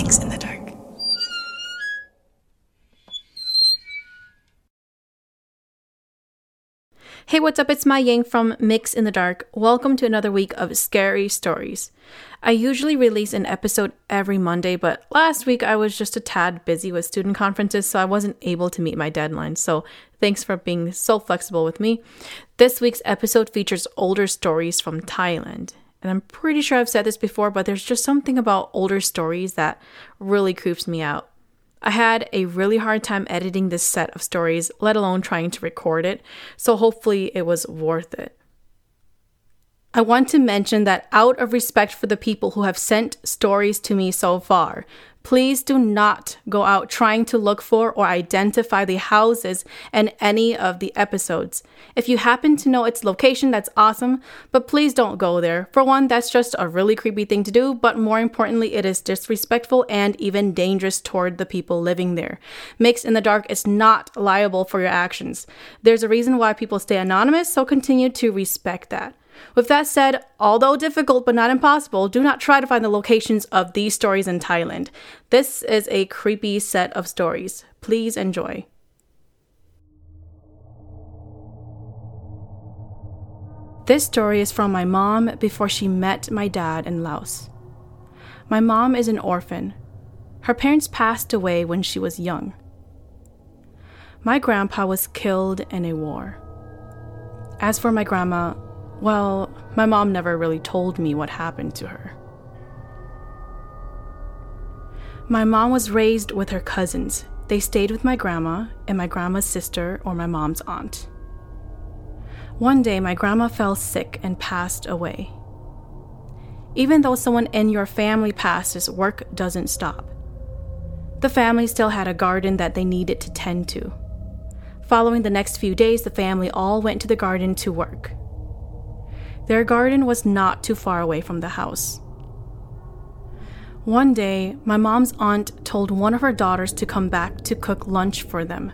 Mix in the Dark. Hey, what's up? It's my Yang from Mix in the Dark. Welcome to another week of scary stories. I usually release an episode every Monday, but last week I was just a tad busy with student conferences, so I wasn't able to meet my deadline. So thanks for being so flexible with me. This week's episode features older stories from Thailand. And I'm pretty sure I've said this before, but there's just something about older stories that really creeps me out. I had a really hard time editing this set of stories, let alone trying to record it, so hopefully it was worth it. I want to mention that out of respect for the people who have sent stories to me so far, please do not go out trying to look for or identify the houses in any of the episodes. If you happen to know its location, that's awesome, but please don't go there. For one, that's just a really creepy thing to do, but more importantly, it is disrespectful and even dangerous toward the people living there. Mix in the Dark is not liable for your actions. There's a reason why people stay anonymous, so continue to respect that. With that said, although difficult but not impossible, do not try to find the locations of these stories in Thailand. This is a creepy set of stories. Please enjoy. This story is from my mom before she met my dad in Laos. My mom is an orphan. Her parents passed away when she was young. My grandpa was killed in a war. As for my grandma, well, my mom never really told me what happened to her. My mom was raised with her cousins. They stayed with my grandma and my grandma's sister or my mom's aunt. One day, my grandma fell sick and passed away. Even though someone in your family passes, work doesn't stop. The family still had a garden that they needed to tend to. Following the next few days, the family all went to the garden to work. Their garden was not too far away from the house. One day, my mom's aunt told one of her daughters to come back to cook lunch for them.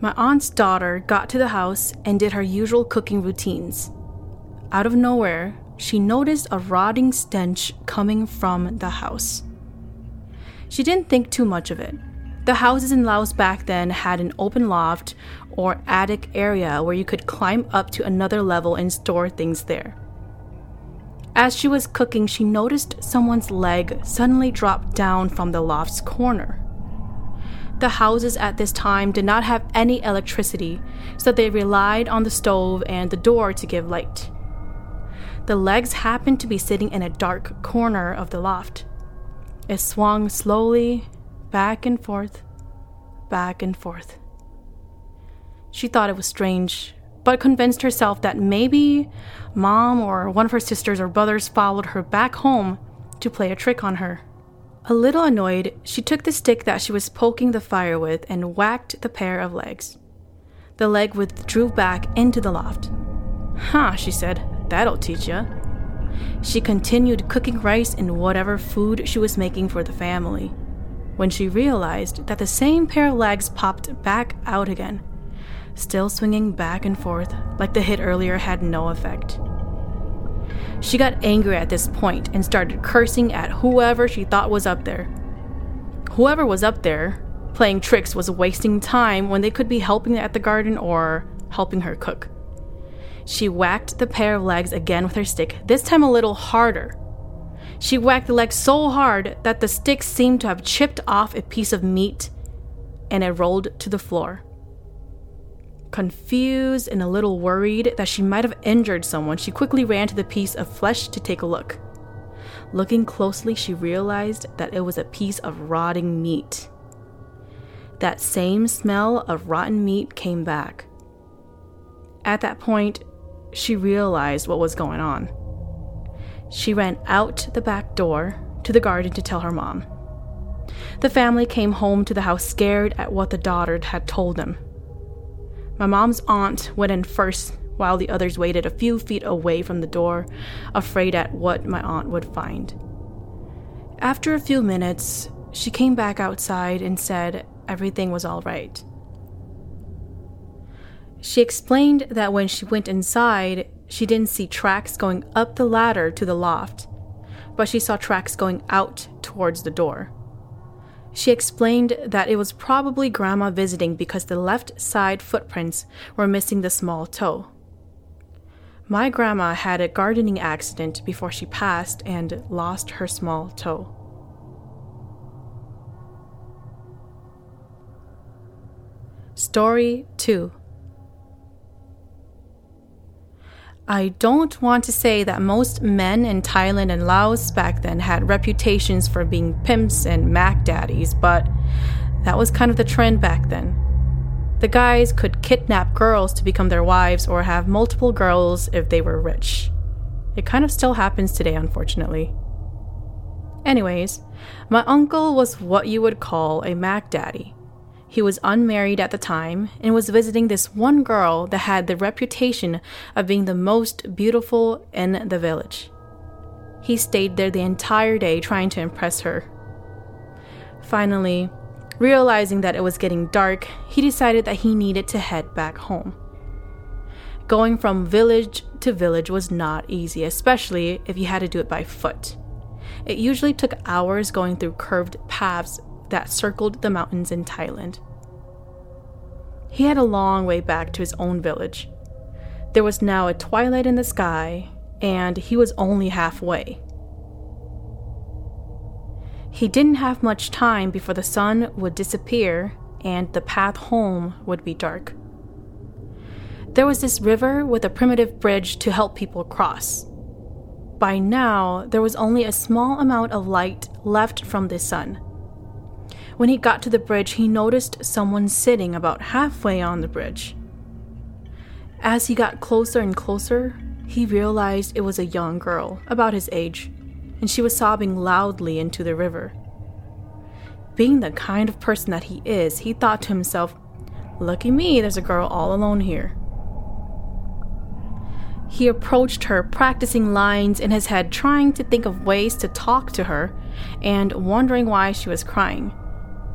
My aunt's daughter got to the house and did her usual cooking routines. Out of nowhere, she noticed a rotting stench coming from the house. She didn't think too much of it. The houses in Laos back then had an open loft or attic area where you could climb up to another level and store things there. As she was cooking, she noticed someone's leg suddenly drop down from the loft's corner. The houses at this time did not have any electricity, so they relied on the stove and the door to give light. The legs happened to be sitting in a dark corner of the loft. It swung slowly back and forth, back and forth. She thought it was strange, but convinced herself that maybe mom or one of her sisters or brothers followed her back home to play a trick on her. A little annoyed, she took the stick that she was poking the fire with and whacked the pair of legs. The leg withdrew back into the loft. Huh, she said, that'll teach ya. She continued cooking rice and whatever food she was making for the family when she realized that the same pair of legs popped back out again, still swinging back and forth like the hit earlier had no effect. She got angry at this point and started cursing at whoever she thought was up there. Whoever was up there playing tricks was wasting time when they could be helping at the garden or helping her cook. She whacked the pair of legs again with her stick, this time a little harder, she whacked the leg so hard that the stick seemed to have chipped off a piece of meat and it rolled to the floor. Confused and a little worried that she might have injured someone, she quickly ran to the piece of flesh to take a look. Looking closely, she realized that it was a piece of rotting meat. That same smell of rotten meat came back. At that point, she realized what was going on. She ran out the back door to the garden to tell her mom. The family came home to the house scared at what the daughter had told them. My mom's aunt went in first while the others waited a few feet away from the door, afraid at what my aunt would find. After a few minutes, she came back outside and said everything was all right. She explained that when she went inside, she didn't see tracks going up the ladder to the loft. but she saw tracks going out towards the door. She explained that it was probably Grandma visiting because the left side footprints were missing the small toe. My grandma had a gardening accident before she passed and lost her small toe. Story 2 I don't want to say that most men in Thailand and Laos back then had reputations for being pimps and Mac daddies, but that was kind of the trend back then. The guys could kidnap girls to become their wives or have multiple girls if they were rich. It kind of still happens today, unfortunately. Anyways, my uncle was what you would call a Mac daddy. He was unmarried at the time and was visiting this one girl that had the reputation of being the most beautiful in the village. He stayed there the entire day trying to impress her. Finally, realizing that it was getting dark, he decided that he needed to head back home. Going from village to village was not easy, especially if you had to do it by foot. It usually took hours going through curved paths that circled the mountains in Thailand. He had a long way back to his own village. There was now a twilight in the sky, and he was only halfway. He didn't have much time before the sun would disappear and the path home would be dark. There was this river with a primitive bridge to help people cross. By now, there was only a small amount of light left from the sun. When he got to the bridge, he noticed someone sitting about halfway on the bridge. As he got closer and closer, he realized it was a young girl, about his age, and she was sobbing loudly into the river. Being the kind of person that he is, he thought to himself, Lucky me, there's a girl all alone here. He approached her, practicing lines in his head, trying to think of ways to talk to her, and wondering why she was crying.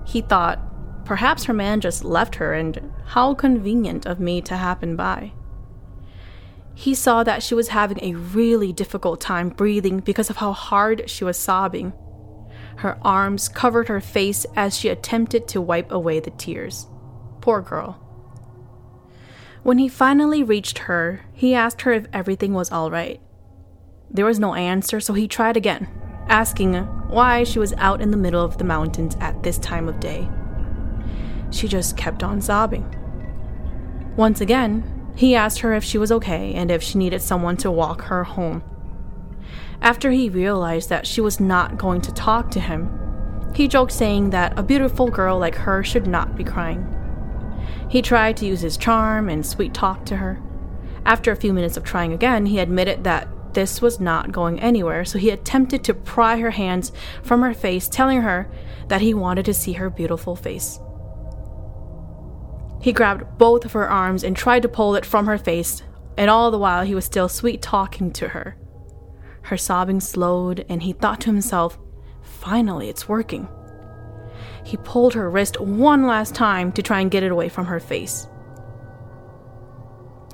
He thought, perhaps her man just left her, and how convenient of me to happen by. He saw that she was having a really difficult time breathing because of how hard she was sobbing. Her arms covered her face as she attempted to wipe away the tears. Poor girl. When he finally reached her, he asked her if everything was all right. There was no answer, so he tried again asking why she was out in the middle of the mountains at this time of day. She just kept on sobbing. Once again, he asked her if she was okay and if she needed someone to walk her home. After he realized that she was not going to talk to him, he joked saying that a beautiful girl like her should not be crying. He tried to use his charm and sweet talk to her. After a few minutes of trying again, he admitted that this was not going anywhere, so he attempted to pry her hands from her face, telling her that he wanted to see her beautiful face. He grabbed both of her arms and tried to pull it from her face, and all the while he was still sweet talking to her. Her sobbing slowed, and he thought to himself, finally, it's working. He pulled her wrist one last time to try and get it away from her face.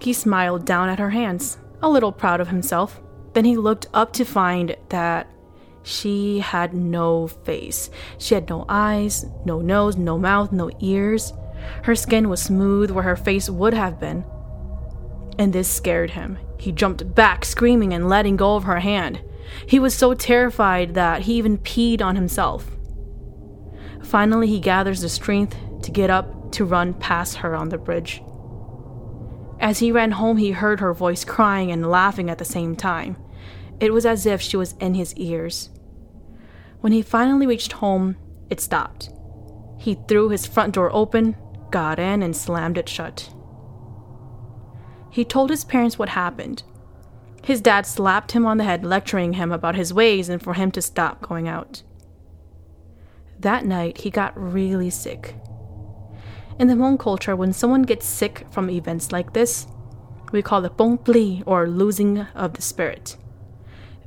He smiled down at her hands, a little proud of himself. Then he looked up to find that she had no face. She had no eyes, no nose, no mouth, no ears. Her skin was smooth where her face would have been. And this scared him. He jumped back, screaming and letting go of her hand. He was so terrified that he even peed on himself. Finally, he gathers the strength to get up to run past her on the bridge. As he ran home, he heard her voice crying and laughing at the same time. It was as if she was in his ears. When he finally reached home, it stopped. He threw his front door open, got in, and slammed it shut. He told his parents what happened. His dad slapped him on the head, lecturing him about his ways and for him to stop going out. That night, he got really sick. In the Hmong culture, when someone gets sick from events like this, we call it pli or losing of the spirit.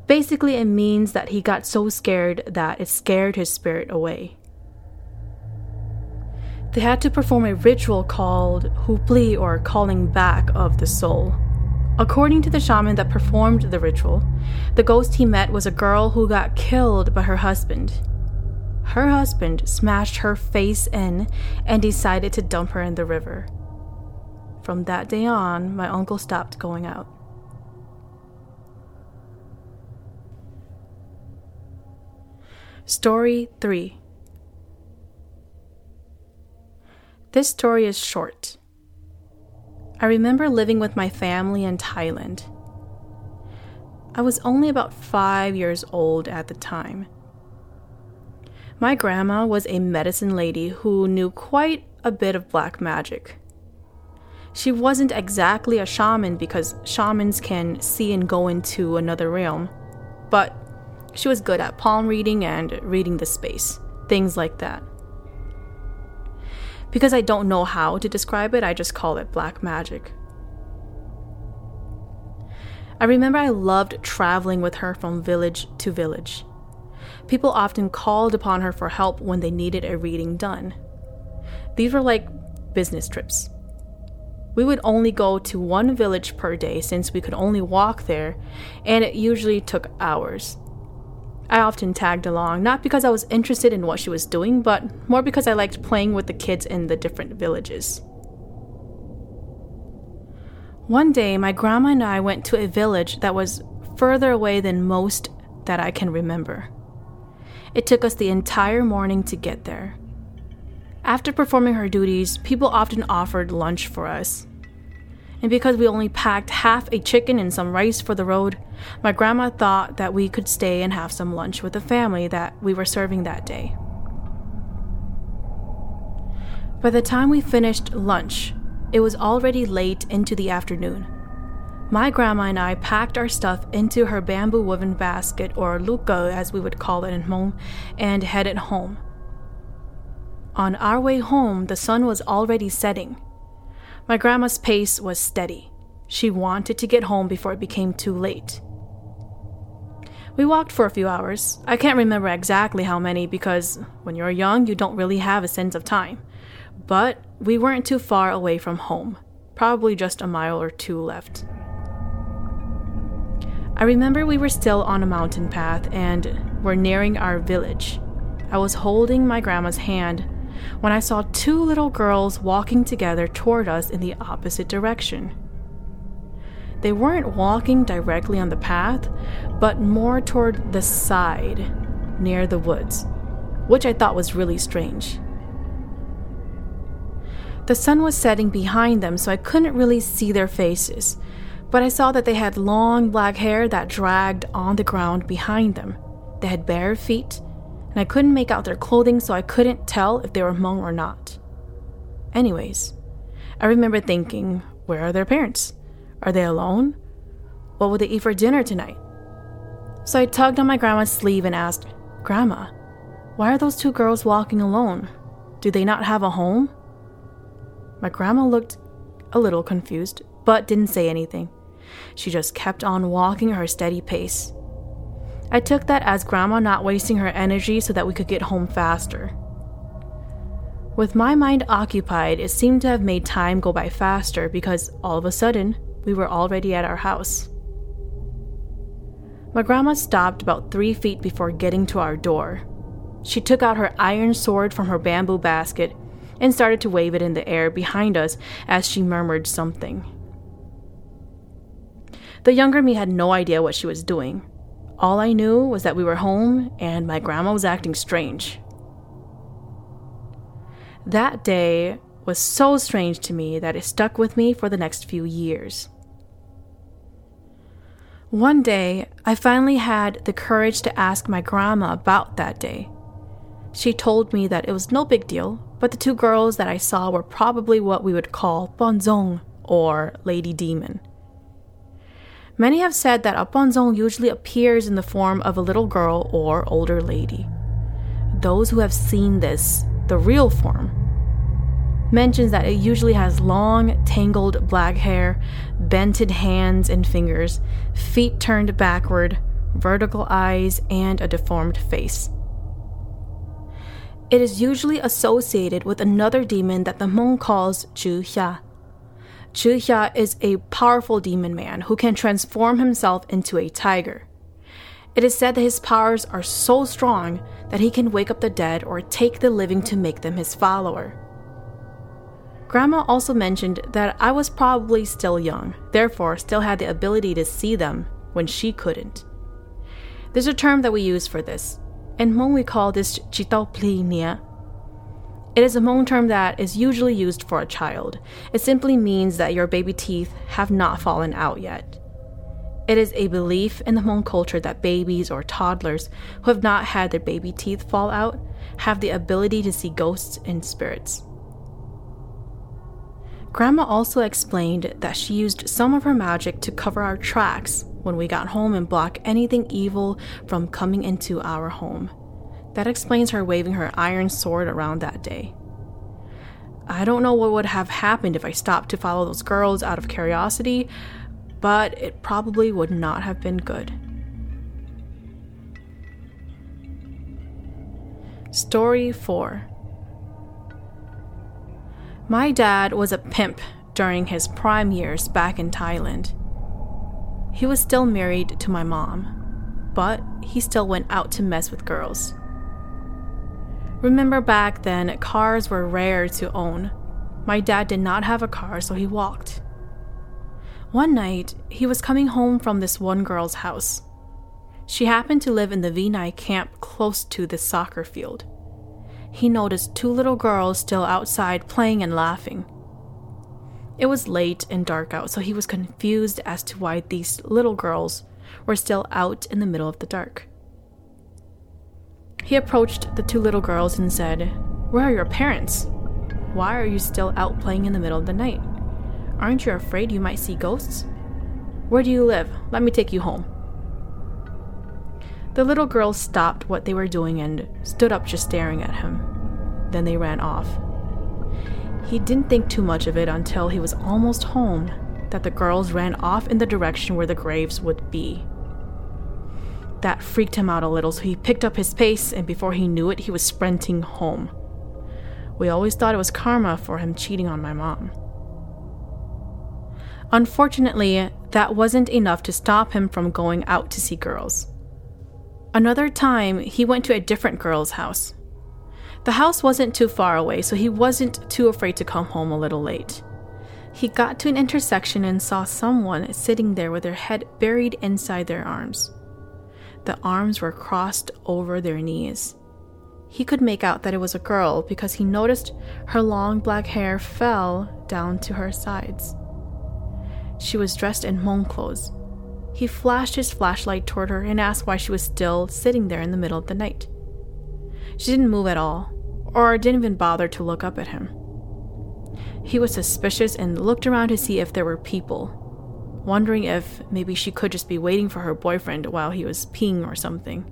Basically, it means that he got so scared that it scared his spirit away. They had to perform a ritual called hupli or calling back of the soul. According to the shaman that performed the ritual, the ghost he met was a girl who got killed by her husband. Her husband smashed her face in and decided to dump her in the river. From that day on, my uncle stopped going out. Story 3 This story is short. I remember living with my family in Thailand. I was only about five years old at the time. My grandma was a medicine lady who knew quite a bit of black magic. She wasn't exactly a shaman because shamans can see and go into another realm, but she was good at palm reading and reading the space, things like that. Because I don't know how to describe it, I just call it black magic. I remember I loved traveling with her from village to village. People often called upon her for help when they needed a reading done. These were like business trips. We would only go to one village per day since we could only walk there, and it usually took hours. I often tagged along, not because I was interested in what she was doing, but more because I liked playing with the kids in the different villages. One day, my grandma and I went to a village that was further away than most that I can remember. It took us the entire morning to get there. After performing her duties, people often offered lunch for us, and because we only packed half a chicken and some rice for the road, my grandma thought that we could stay and have some lunch with the family that we were serving that day. By the time we finished lunch, it was already late into the afternoon. My grandma and I packed our stuff into her bamboo woven basket, or luka as we would call it in Hmong, and headed home. On our way home, the sun was already setting. My grandma's pace was steady. She wanted to get home before it became too late. We walked for a few hours. I can't remember exactly how many because when you're young, you don't really have a sense of time. But we weren't too far away from home, probably just a mile or two left. I remember we were still on a mountain path and were nearing our village. I was holding my grandma's hand when I saw two little girls walking together toward us in the opposite direction. They weren't walking directly on the path, but more toward the side, near the woods, which I thought was really strange. The sun was setting behind them, so I couldn't really see their faces, but I saw that they had long black hair that dragged on the ground behind them. They had bare feet and I couldn't make out their clothing, so I couldn't tell if they were Hmong or not. Anyways, I remember thinking, where are their parents? Are they alone? What will they eat for dinner tonight? So I tugged on my grandma's sleeve and asked, Grandma, why are those two girls walking alone? Do they not have a home? My grandma looked a little confused, but didn't say anything. She just kept on walking her steady pace. I took that as Grandma not wasting her energy so that we could get home faster. With my mind occupied, it seemed to have made time go by faster because all of a sudden, we were already at our house. My grandma stopped about three feet before getting to our door. She took out her iron sword from her bamboo basket and started to wave it in the air behind us as she murmured something. The younger me had no idea what she was doing, all I knew was that we were home and my grandma was acting strange. That day was so strange to me that it stuck with me for the next few years. One day, I finally had the courage to ask my grandma about that day. She told me that it was no big deal, but the two girls that I saw were probably what we would call bonzong, or lady demon. Many have said that Aponzong usually appears in the form of a little girl or older lady. Those who have seen this, the real form, mentions that it usually has long, tangled black hair, bented hands and fingers, feet turned backward, vertical eyes, and a deformed face. It is usually associated with another demon that the Hmong calls Zhu Xia. Zhihia is a powerful demon man who can transform himself into a tiger. It is said that his powers are so strong that he can wake up the dead or take the living to make them his follower. Grandma also mentioned that I was probably still young, therefore, still had the ability to see them when she couldn't. There's a term that we use for this. In Hmong, we call this nia. It is a Hmong term that is usually used for a child. It simply means that your baby teeth have not fallen out yet. It is a belief in the Hmong culture that babies or toddlers who have not had their baby teeth fall out have the ability to see ghosts and spirits. Grandma also explained that she used some of her magic to cover our tracks when we got home and block anything evil from coming into our home. That explains her waving her iron sword around that day. I don't know what would have happened if I stopped to follow those girls out of curiosity, but it probably would not have been good. Story 4 my dad was a pimp during his prime years back in Thailand. He was still married to my mom, but he still went out to mess with girls. Remember back then, cars were rare to own. My dad did not have a car, so he walked. One night, he was coming home from this one girl's house. She happened to live in the Vinai camp close to the soccer field he noticed two little girls still outside playing and laughing. It was late and dark out, so he was confused as to why these little girls were still out in the middle of the dark. He approached the two little girls and said, Where are your parents? Why are you still out playing in the middle of the night? Aren't you afraid you might see ghosts? Where do you live? Let me take you home. The little girls stopped what they were doing and stood up just staring at him. Then they ran off. He didn't think too much of it until he was almost home that the girls ran off in the direction where the graves would be. That freaked him out a little, so he picked up his pace, and before he knew it, he was sprinting home. We always thought it was karma for him cheating on my mom. Unfortunately, that wasn't enough to stop him from going out to see girls. Another time, he went to a different girl's house. The house wasn't too far away, so he wasn't too afraid to come home a little late. He got to an intersection and saw someone sitting there with their head buried inside their arms. The arms were crossed over their knees. He could make out that it was a girl because he noticed her long black hair fell down to her sides. She was dressed in Hmong clothes, he flashed his flashlight toward her and asked why she was still sitting there in the middle of the night. She didn't move at all, or didn't even bother to look up at him. He was suspicious and looked around to see if there were people, wondering if maybe she could just be waiting for her boyfriend while he was peeing or something.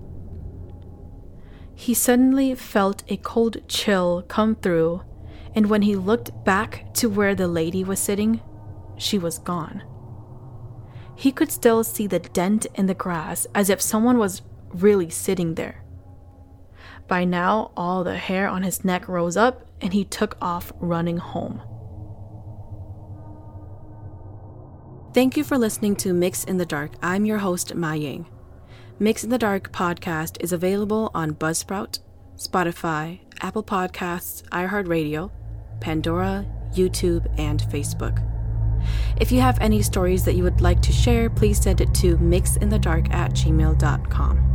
He suddenly felt a cold chill come through, and when he looked back to where the lady was sitting, she was gone he could still see the dent in the grass as if someone was really sitting there. By now, all the hair on his neck rose up and he took off running home. Thank you for listening to Mix in the Dark. I'm your host, Ma Ying. Mix in the Dark podcast is available on Buzzsprout, Spotify, Apple Podcasts, iHeartRadio, Pandora, YouTube, and Facebook. If you have any stories that you would like to share, please send it to mixinthedark at gmail.com.